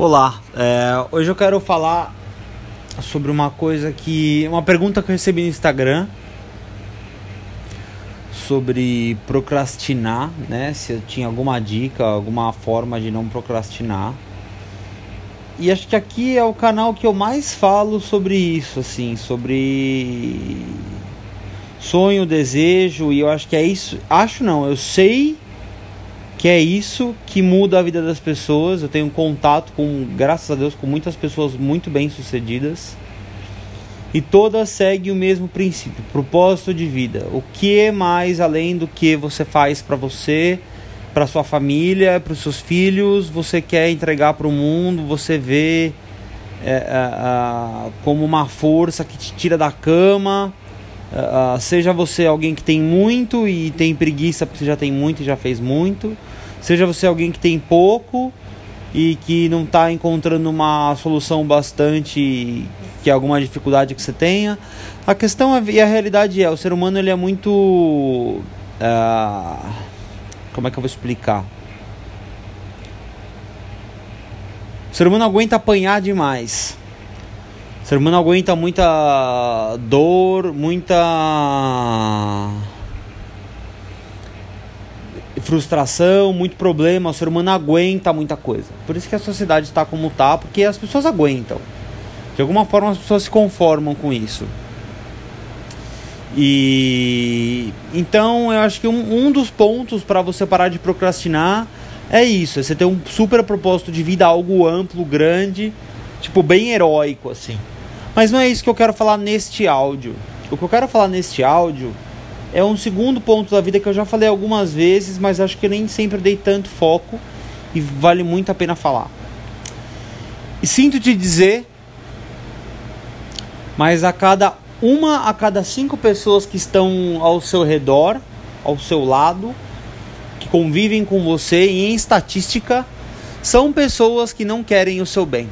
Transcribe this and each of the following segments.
Olá, é, hoje eu quero falar sobre uma coisa que. Uma pergunta que eu recebi no Instagram sobre procrastinar, né? Se eu tinha alguma dica, alguma forma de não procrastinar. E acho que aqui é o canal que eu mais falo sobre isso, assim, sobre sonho, desejo, e eu acho que é isso. Acho não, eu sei que é isso que muda a vida das pessoas. Eu tenho contato com, graças a Deus, com muitas pessoas muito bem sucedidas. E todas seguem o mesmo princípio, propósito de vida. O que é mais além do que você faz para você, para sua família, para os seus filhos, você quer entregar para o mundo, você vê é, é, é, como uma força que te tira da cama. É, seja você alguém que tem muito e tem preguiça porque já tem muito e já fez muito Seja você alguém que tem pouco e que não está encontrando uma solução bastante que alguma dificuldade que você tenha. A questão é, e a realidade é, o ser humano ele é muito uh, como é que eu vou explicar? O ser humano aguenta apanhar demais. Ser humano aguenta muita dor, muita frustração, muito problema, o ser humano aguenta muita coisa. Por isso que a sociedade está como está, porque as pessoas aguentam. De alguma forma as pessoas se conformam com isso. E então eu acho que um, um dos pontos para você parar de procrastinar é isso, é você ter um super propósito de vida, algo amplo, grande, tipo bem heróico assim. Mas não é isso que eu quero falar neste áudio. O que eu quero falar neste áudio é um segundo ponto da vida que eu já falei algumas vezes, mas acho que nem sempre dei tanto foco e vale muito a pena falar. E sinto te dizer, mas a cada uma a cada cinco pessoas que estão ao seu redor, ao seu lado, que convivem com você, em estatística, são pessoas que não querem o seu bem.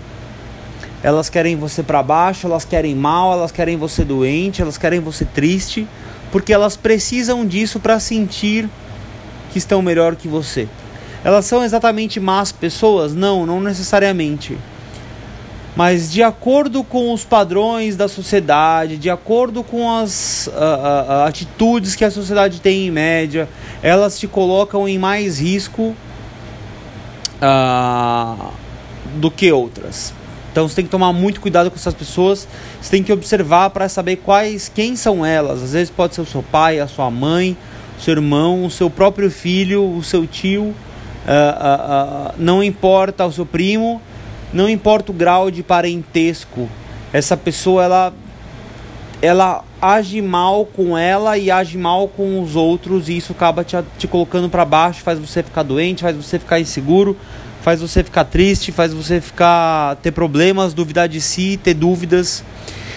Elas querem você para baixo, elas querem mal, elas querem você doente, elas querem você triste porque elas precisam disso para sentir que estão melhor que você. Elas são exatamente más pessoas? Não, não necessariamente. Mas de acordo com os padrões da sociedade, de acordo com as atitudes que a sociedade tem em média, elas te colocam em mais risco uh, do que outras. Então você tem que tomar muito cuidado com essas pessoas. Você tem que observar para saber quais, quem são elas. Às vezes pode ser o seu pai, a sua mãe, o seu irmão, o seu próprio filho, o seu tio. Uh, uh, uh, não importa o seu primo, não importa o grau de parentesco. Essa pessoa ela ela age mal com ela e age mal com os outros e isso acaba te, te colocando para baixo, faz você ficar doente, faz você ficar inseguro, faz você ficar triste, faz você ficar ter problemas, duvidar de si, ter dúvidas.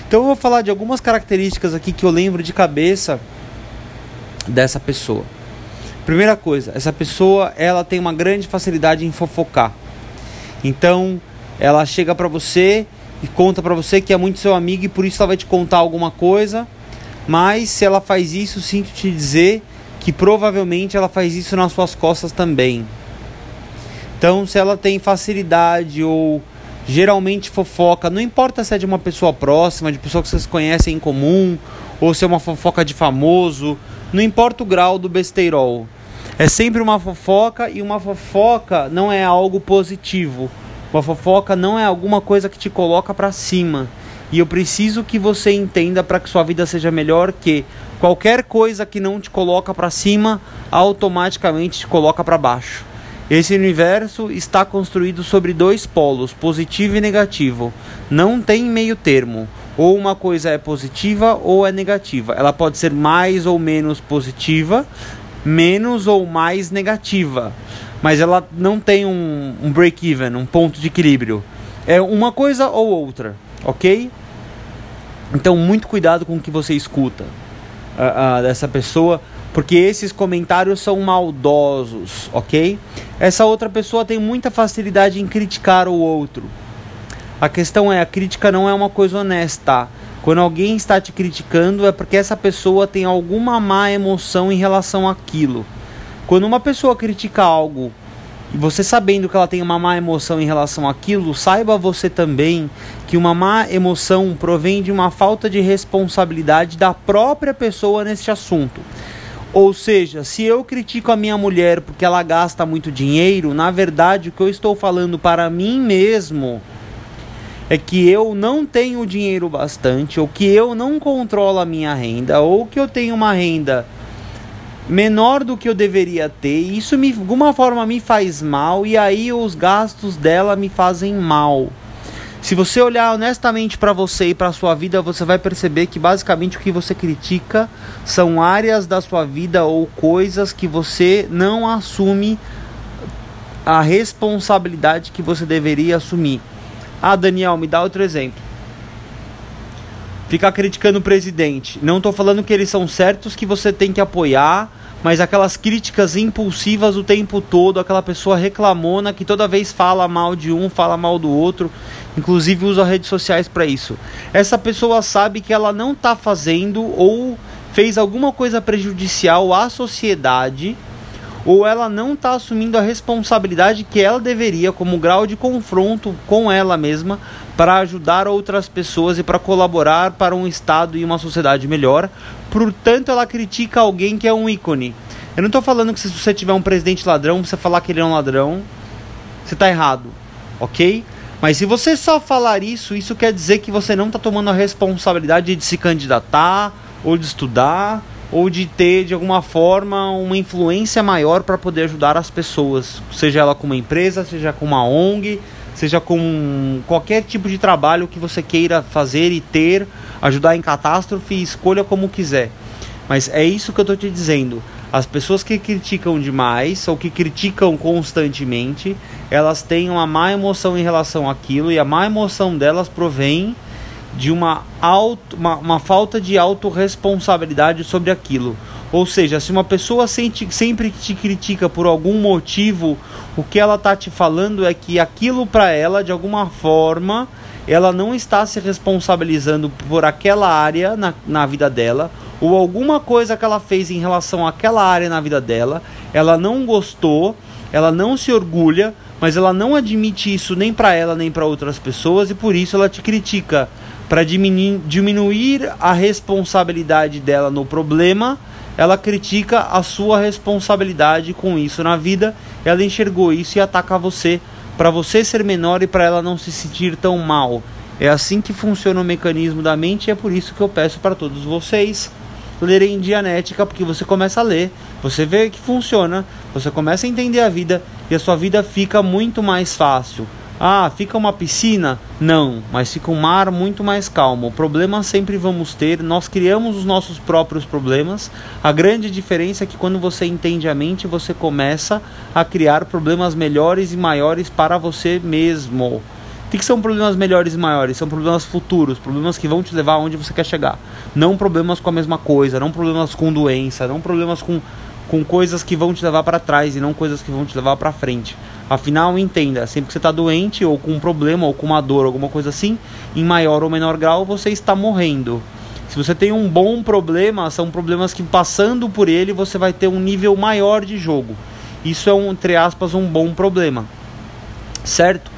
Então eu vou falar de algumas características aqui que eu lembro de cabeça dessa pessoa. Primeira coisa, essa pessoa ela tem uma grande facilidade em fofocar. Então ela chega para você e conta para você que é muito seu amigo e por isso ela vai te contar alguma coisa. Mas se ela faz isso, sinto te dizer que provavelmente ela faz isso nas suas costas também. Então, se ela tem facilidade ou geralmente fofoca, não importa se é de uma pessoa próxima, de pessoa que vocês conhecem em comum, ou se é uma fofoca de famoso, não importa o grau do besteirol. É sempre uma fofoca e uma fofoca não é algo positivo. Uma fofoca não é alguma coisa que te coloca para cima. E eu preciso que você entenda para que sua vida seja melhor que qualquer coisa que não te coloca para cima automaticamente te coloca para baixo. Esse universo está construído sobre dois polos, positivo e negativo. Não tem meio termo. Ou uma coisa é positiva ou é negativa. Ela pode ser mais ou menos positiva, menos ou mais negativa. Mas ela não tem um, um break-even, um ponto de equilíbrio. É uma coisa ou outra, ok? Então, muito cuidado com o que você escuta uh, uh, dessa pessoa porque esses comentários são maldosos, ok? Essa outra pessoa tem muita facilidade em criticar o outro. A questão é: a crítica não é uma coisa honesta. Quando alguém está te criticando, é porque essa pessoa tem alguma má emoção em relação àquilo. Quando uma pessoa critica algo e você sabendo que ela tem uma má emoção em relação àquilo, saiba você também que uma má emoção provém de uma falta de responsabilidade da própria pessoa nesse assunto. Ou seja, se eu critico a minha mulher porque ela gasta muito dinheiro, na verdade o que eu estou falando para mim mesmo é que eu não tenho dinheiro bastante, ou que eu não controlo a minha renda, ou que eu tenho uma renda menor do que eu deveria ter. Isso me, de alguma forma me faz mal e aí os gastos dela me fazem mal. Se você olhar honestamente para você e para sua vida, você vai perceber que basicamente o que você critica são áreas da sua vida ou coisas que você não assume a responsabilidade que você deveria assumir. Ah, Daniel, me dá outro exemplo. Ficar criticando o presidente. Não estou falando que eles são certos que você tem que apoiar mas aquelas críticas impulsivas o tempo todo, aquela pessoa reclamona que toda vez fala mal de um, fala mal do outro, inclusive usa redes sociais para isso. Essa pessoa sabe que ela não está fazendo ou fez alguma coisa prejudicial à sociedade, ou ela não está assumindo a responsabilidade que ela deveria, como grau de confronto com ela mesma, para ajudar outras pessoas e para colaborar para um Estado e uma sociedade melhor, Portanto, ela critica alguém que é um ícone. Eu não estou falando que se você tiver um presidente ladrão, você falar que ele é um ladrão, você está errado, ok? Mas se você só falar isso, isso quer dizer que você não está tomando a responsabilidade de se candidatar, ou de estudar, ou de ter de alguma forma uma influência maior para poder ajudar as pessoas, seja ela com uma empresa, seja com uma ONG, seja com qualquer tipo de trabalho que você queira fazer e ter, ajudar em catástrofe, escolha como quiser. Mas é isso que eu estou te dizendo. As pessoas que criticam demais ou que criticam constantemente, elas têm uma má emoção em relação àquilo e a má emoção delas provém de uma, auto, uma, uma falta de autorresponsabilidade sobre aquilo. Ou seja, se uma pessoa sente, sempre te critica por algum motivo, o que ela está te falando é que aquilo para ela, de alguma forma, ela não está se responsabilizando por aquela área na, na vida dela, ou alguma coisa que ela fez em relação àquela área na vida dela, ela não gostou, ela não se orgulha, mas ela não admite isso nem para ela nem para outras pessoas e por isso ela te critica para diminuir, diminuir a responsabilidade dela no problema ela critica a sua responsabilidade com isso na vida. Ela enxergou isso e ataca você para você ser menor e para ela não se sentir tão mal. É assim que funciona o mecanismo da mente e é por isso que eu peço para todos vocês lerem Dianética, porque você começa a ler, você vê que funciona, você começa a entender a vida e a sua vida fica muito mais fácil. Ah, fica uma piscina? Não, mas fica um mar muito mais calmo. Problemas sempre vamos ter, nós criamos os nossos próprios problemas. A grande diferença é que quando você entende a mente, você começa a criar problemas melhores e maiores para você mesmo. O que são problemas melhores e maiores? São problemas futuros, problemas que vão te levar aonde você quer chegar. Não problemas com a mesma coisa, não problemas com doença, não problemas com, com coisas que vão te levar para trás e não coisas que vão te levar para frente. Afinal, entenda, sempre que você está doente ou com um problema ou com uma dor, alguma coisa assim, em maior ou menor grau, você está morrendo. Se você tem um bom problema, são problemas que passando por ele você vai ter um nível maior de jogo. Isso é um, entre aspas, um bom problema. Certo?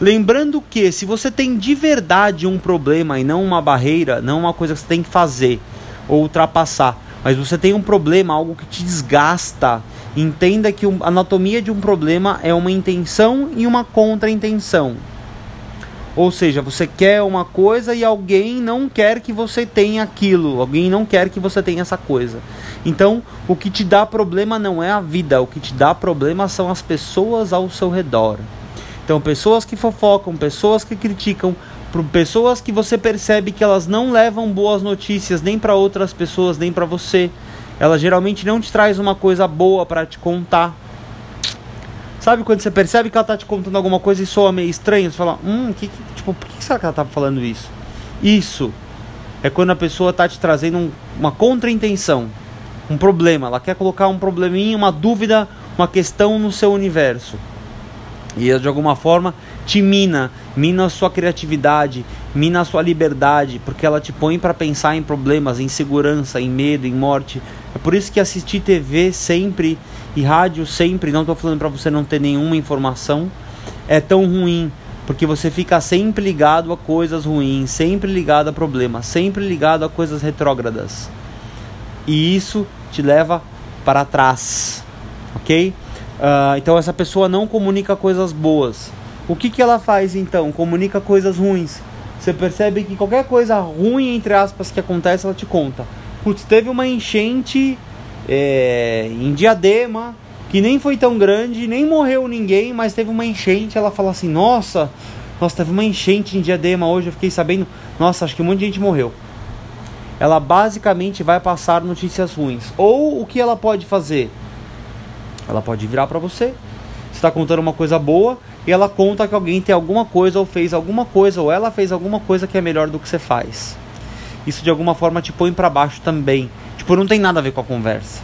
Lembrando que se você tem de verdade um problema e não uma barreira, não uma coisa que você tem que fazer ou ultrapassar, mas você tem um problema, algo que te desgasta, Entenda que a anatomia de um problema é uma intenção e uma contra-intenção. Ou seja, você quer uma coisa e alguém não quer que você tenha aquilo, alguém não quer que você tenha essa coisa. Então, o que te dá problema não é a vida, o que te dá problema são as pessoas ao seu redor. Então, pessoas que fofocam, pessoas que criticam, pessoas que você percebe que elas não levam boas notícias nem para outras pessoas, nem para você ela geralmente não te traz uma coisa boa para te contar. Sabe quando você percebe que ela tá te contando alguma coisa e soa meio estranho? Você fala, hum, que, que, tipo, por que será que ela tá falando isso? Isso é quando a pessoa tá te trazendo um, uma contra-intenção, um problema. Ela quer colocar um probleminha, uma dúvida, uma questão no seu universo. E de alguma forma te mina, mina a sua criatividade, mina a sua liberdade, porque ela te põe para pensar em problemas, em segurança, em medo, em morte. É por isso que assistir TV sempre e rádio sempre, não estou falando para você não ter nenhuma informação, é tão ruim, porque você fica sempre ligado a coisas ruins, sempre ligado a problemas, sempre ligado a coisas retrógradas. E isso te leva para trás, ok? Uh, então essa pessoa não comunica coisas boas. O que, que ela faz então? Comunica coisas ruins. Você percebe que qualquer coisa ruim, entre aspas, que acontece, ela te conta. Putz, teve uma enchente é, em Diadema, que nem foi tão grande, nem morreu ninguém, mas teve uma enchente. Ela fala assim: Nossa, nossa, teve uma enchente em Diadema hoje. Eu fiquei sabendo, nossa, acho que um monte de gente morreu. Ela basicamente vai passar notícias ruins. Ou o que ela pode fazer? Ela pode virar para você, está contando uma coisa boa, e ela conta que alguém tem alguma coisa ou fez alguma coisa ou ela fez alguma coisa que é melhor do que você faz. Isso de alguma forma te põe para baixo também. Tipo, não tem nada a ver com a conversa.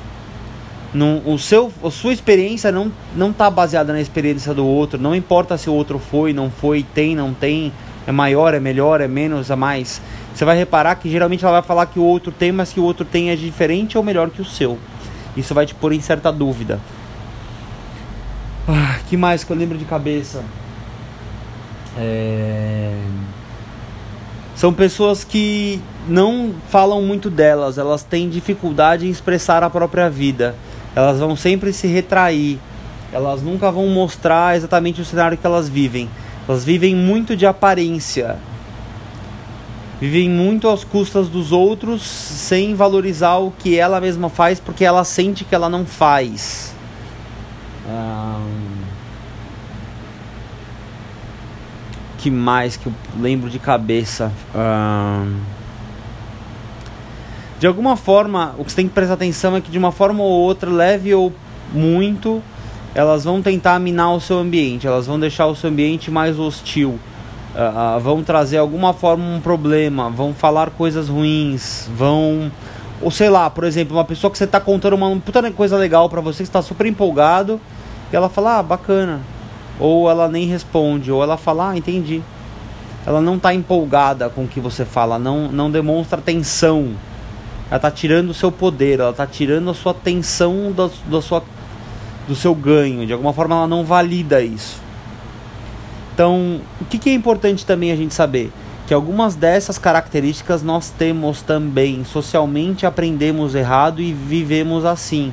Não, o seu, a sua experiência não não está baseada na experiência do outro. Não importa se o outro foi, não foi, tem, não tem, é maior, é melhor, é menos, é mais. Você vai reparar que geralmente ela vai falar que o outro tem, mas que o outro tem é diferente ou melhor que o seu. Isso vai te pôr em certa dúvida. Ah, que mais que eu lembro de cabeça? É... São pessoas que não falam muito delas, elas têm dificuldade em expressar a própria vida. Elas vão sempre se retrair, elas nunca vão mostrar exatamente o cenário que elas vivem. Elas vivem muito de aparência, vivem muito às custas dos outros, sem valorizar o que ela mesma faz, porque ela sente que ela não faz. Que mais que eu lembro de cabeça? de alguma forma, o que você tem que prestar atenção é que de uma forma ou outra, leve ou muito, elas vão tentar minar o seu ambiente, elas vão deixar o seu ambiente mais hostil. Uh, uh, vão trazer alguma forma um problema, vão falar coisas ruins, vão ou sei lá, por exemplo, uma pessoa que você está contando uma puta coisa legal para você, que está super empolgado, e ela fala, ah, bacana. Ou ela nem responde, ou ela fala, ah, entendi. Ela não está empolgada com o que você fala, não, não demonstra atenção. Ela está tirando o seu poder, ela está tirando a sua atenção da, da sua, do seu ganho. De alguma forma ela não valida isso. Então, o que, que é importante também a gente saber? Que algumas dessas características nós temos também. Socialmente aprendemos errado e vivemos assim.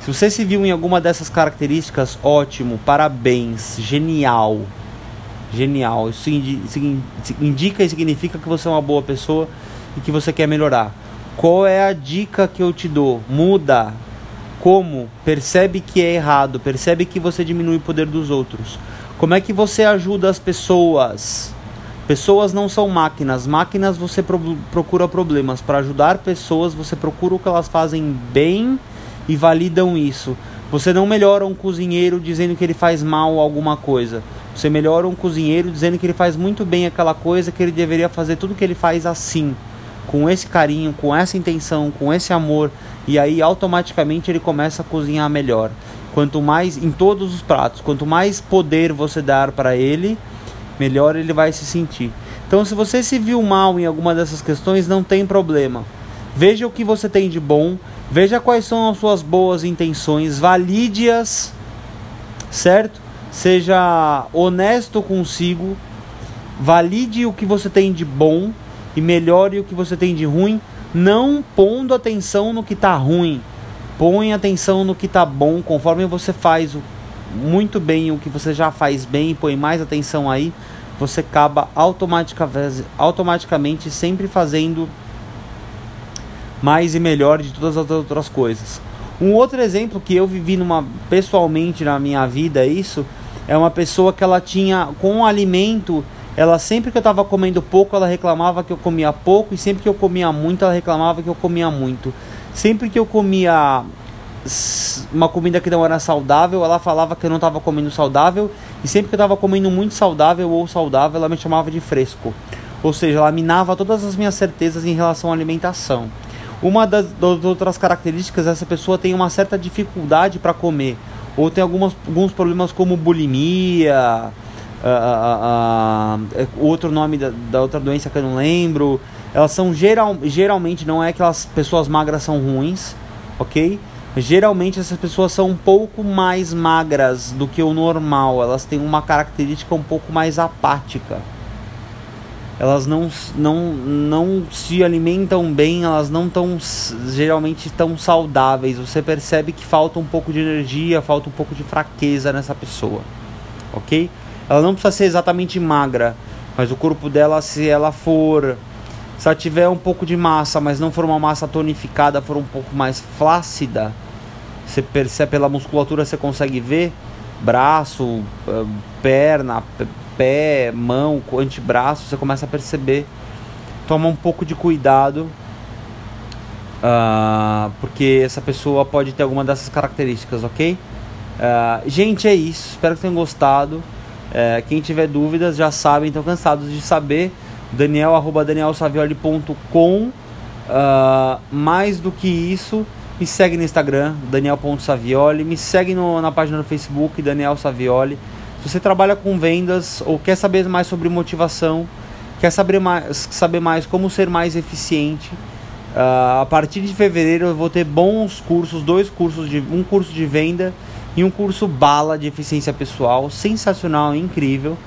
Se você se viu em alguma dessas características, ótimo, parabéns, genial. Genial. Isso indica e significa que você é uma boa pessoa e que você quer melhorar. Qual é a dica que eu te dou? Muda. Como? Percebe que é errado, percebe que você diminui o poder dos outros. Como é que você ajuda as pessoas? Pessoas não são máquinas. Máquinas você pro procura problemas. Para ajudar pessoas, você procura o que elas fazem bem e validam isso. Você não melhora um cozinheiro dizendo que ele faz mal alguma coisa. Você melhora um cozinheiro dizendo que ele faz muito bem aquela coisa, que ele deveria fazer tudo que ele faz assim, com esse carinho, com essa intenção, com esse amor, e aí automaticamente ele começa a cozinhar melhor. Quanto mais em todos os pratos, quanto mais poder você dar para ele, melhor ele vai se sentir. Então, se você se viu mal em alguma dessas questões, não tem problema. Veja o que você tem de bom, Veja quais são as suas boas intenções, valide-as, certo? Seja honesto consigo, valide o que você tem de bom e melhore o que você tem de ruim, não pondo atenção no que está ruim. Põe atenção no que está bom, conforme você faz muito bem o que você já faz bem, põe mais atenção aí, você acaba automaticamente sempre fazendo mais e melhor de todas as outras coisas. Um outro exemplo que eu vivi numa pessoalmente na minha vida, isso é uma pessoa que ela tinha com o alimento, ela sempre que eu estava comendo pouco, ela reclamava que eu comia pouco e sempre que eu comia muito, ela reclamava que eu comia muito. Sempre que eu comia uma comida que não era saudável, ela falava que eu não estava comendo saudável, e sempre que eu estava comendo muito saudável ou saudável, ela me chamava de fresco. Ou seja, ela minava todas as minhas certezas em relação à alimentação. Uma das, das outras características, essa pessoa tem uma certa dificuldade para comer, ou tem algumas, alguns problemas como bulimia, outro nome da, da, outra doença que eu não lembro. Elas são geral, geralmente, não é que as pessoas magras são ruins, ok? Geralmente essas pessoas são um pouco mais magras do que o normal, elas têm uma característica um pouco mais apática. Elas não, não, não se alimentam bem, elas não estão geralmente tão saudáveis. Você percebe que falta um pouco de energia, falta um pouco de fraqueza nessa pessoa, ok? Ela não precisa ser exatamente magra, mas o corpo dela, se ela for se ela tiver um pouco de massa, mas não for uma massa tonificada, for um pouco mais flácida, você percebe pela musculatura, você consegue ver braço, eh, perna, pé, mão, antebraço, você começa a perceber. Toma um pouco de cuidado, uh, porque essa pessoa pode ter alguma dessas características, ok? Uh, gente, é isso. Espero que tenham gostado. Uh, quem tiver dúvidas já sabe, então cansados de saber daniel arroba danielsavioli.com uh, mais do que isso me segue no Instagram daniel.savioli me segue no, na página do Facebook Daniel Savioli. Se você trabalha com vendas ou quer saber mais sobre motivação quer saber mais, saber mais como ser mais eficiente uh, a partir de fevereiro eu vou ter bons cursos dois cursos de um curso de venda e um curso bala de eficiência pessoal. Sensacional incrível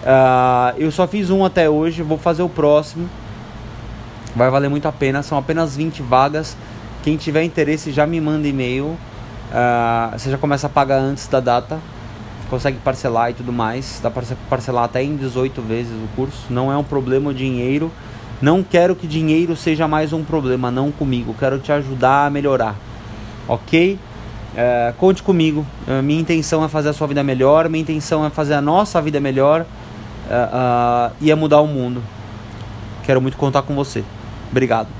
Uh, eu só fiz um até hoje, vou fazer o próximo. Vai valer muito a pena, são apenas 20 vagas. Quem tiver interesse já me manda e-mail. Uh, você já começa a pagar antes da data. Consegue parcelar e tudo mais. Dá para parcelar até em 18 vezes o curso. Não é um problema o dinheiro. Não quero que dinheiro seja mais um problema, não comigo. Quero te ajudar a melhorar. Ok? Uh, conte comigo. Uh, minha intenção é fazer a sua vida melhor. Minha intenção é fazer a nossa vida melhor uh, uh, ia mudar o mundo. Quero muito contar com você. Obrigado.